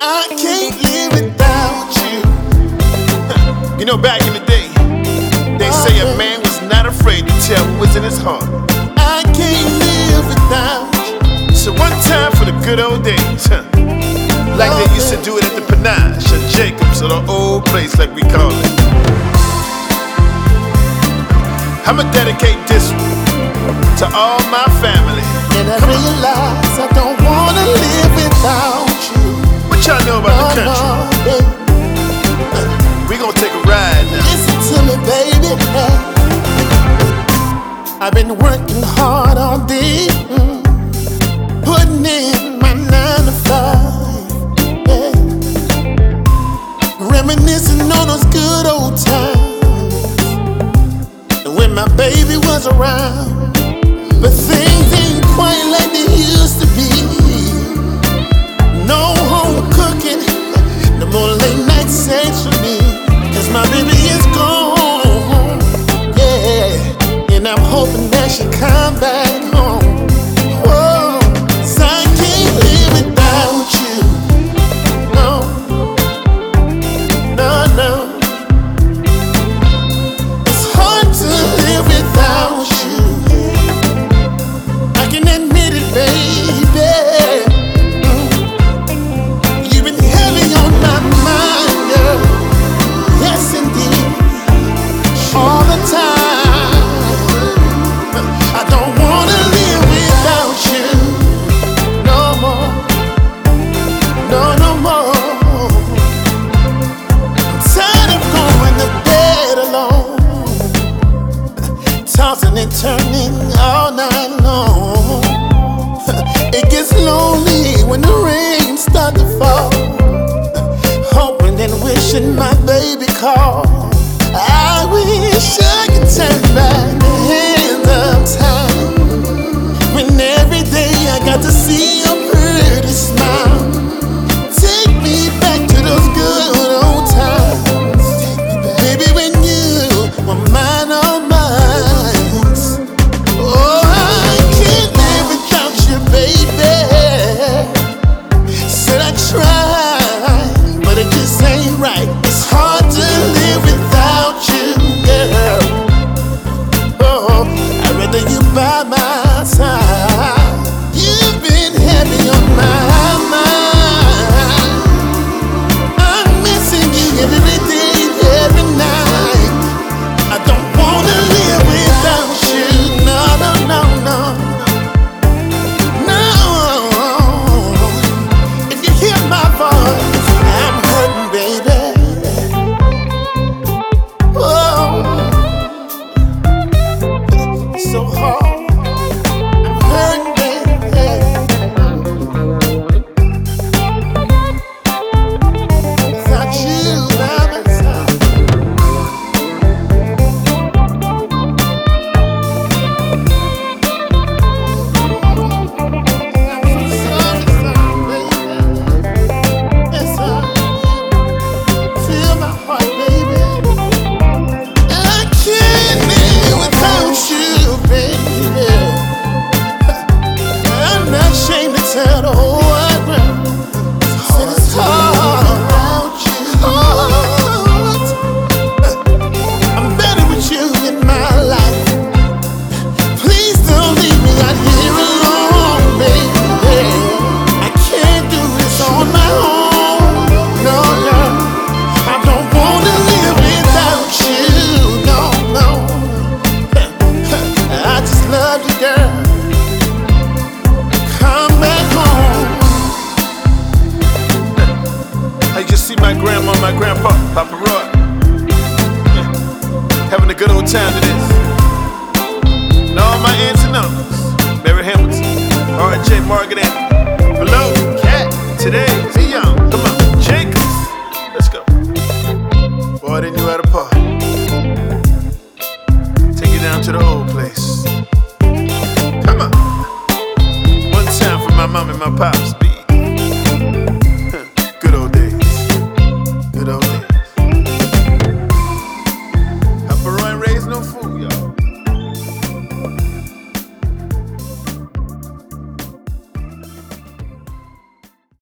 I can't live without you. You know, back in the day, they say a man was not afraid to tell what was in his heart. I can't live without you. So one time for the good old days, huh? Like they used to do it at the Panache or Jacobs or the old place like we call it. I'ma dedicate this one to all my family. And I Come realize. On. been working hard all day, mm, putting in my nine to five, yeah. reminiscing on those good old times when my baby was around. But things tossing and turning all night long. It gets lonely when the rain starts to fall. Hoping and wishing my baby call. I wish I could turn back the hands of time. When every day I got to see. ama. my grandpa, Papa Roy. Having a good old time to this. And all my aunts and uncles, Mary Hamilton, R.J. Margaret and Below, Cat, today, Zion, come on, Jacobs. let's go. Boy, they knew how to party. Take you down to the old place. Come on. One time for my mom and my pops.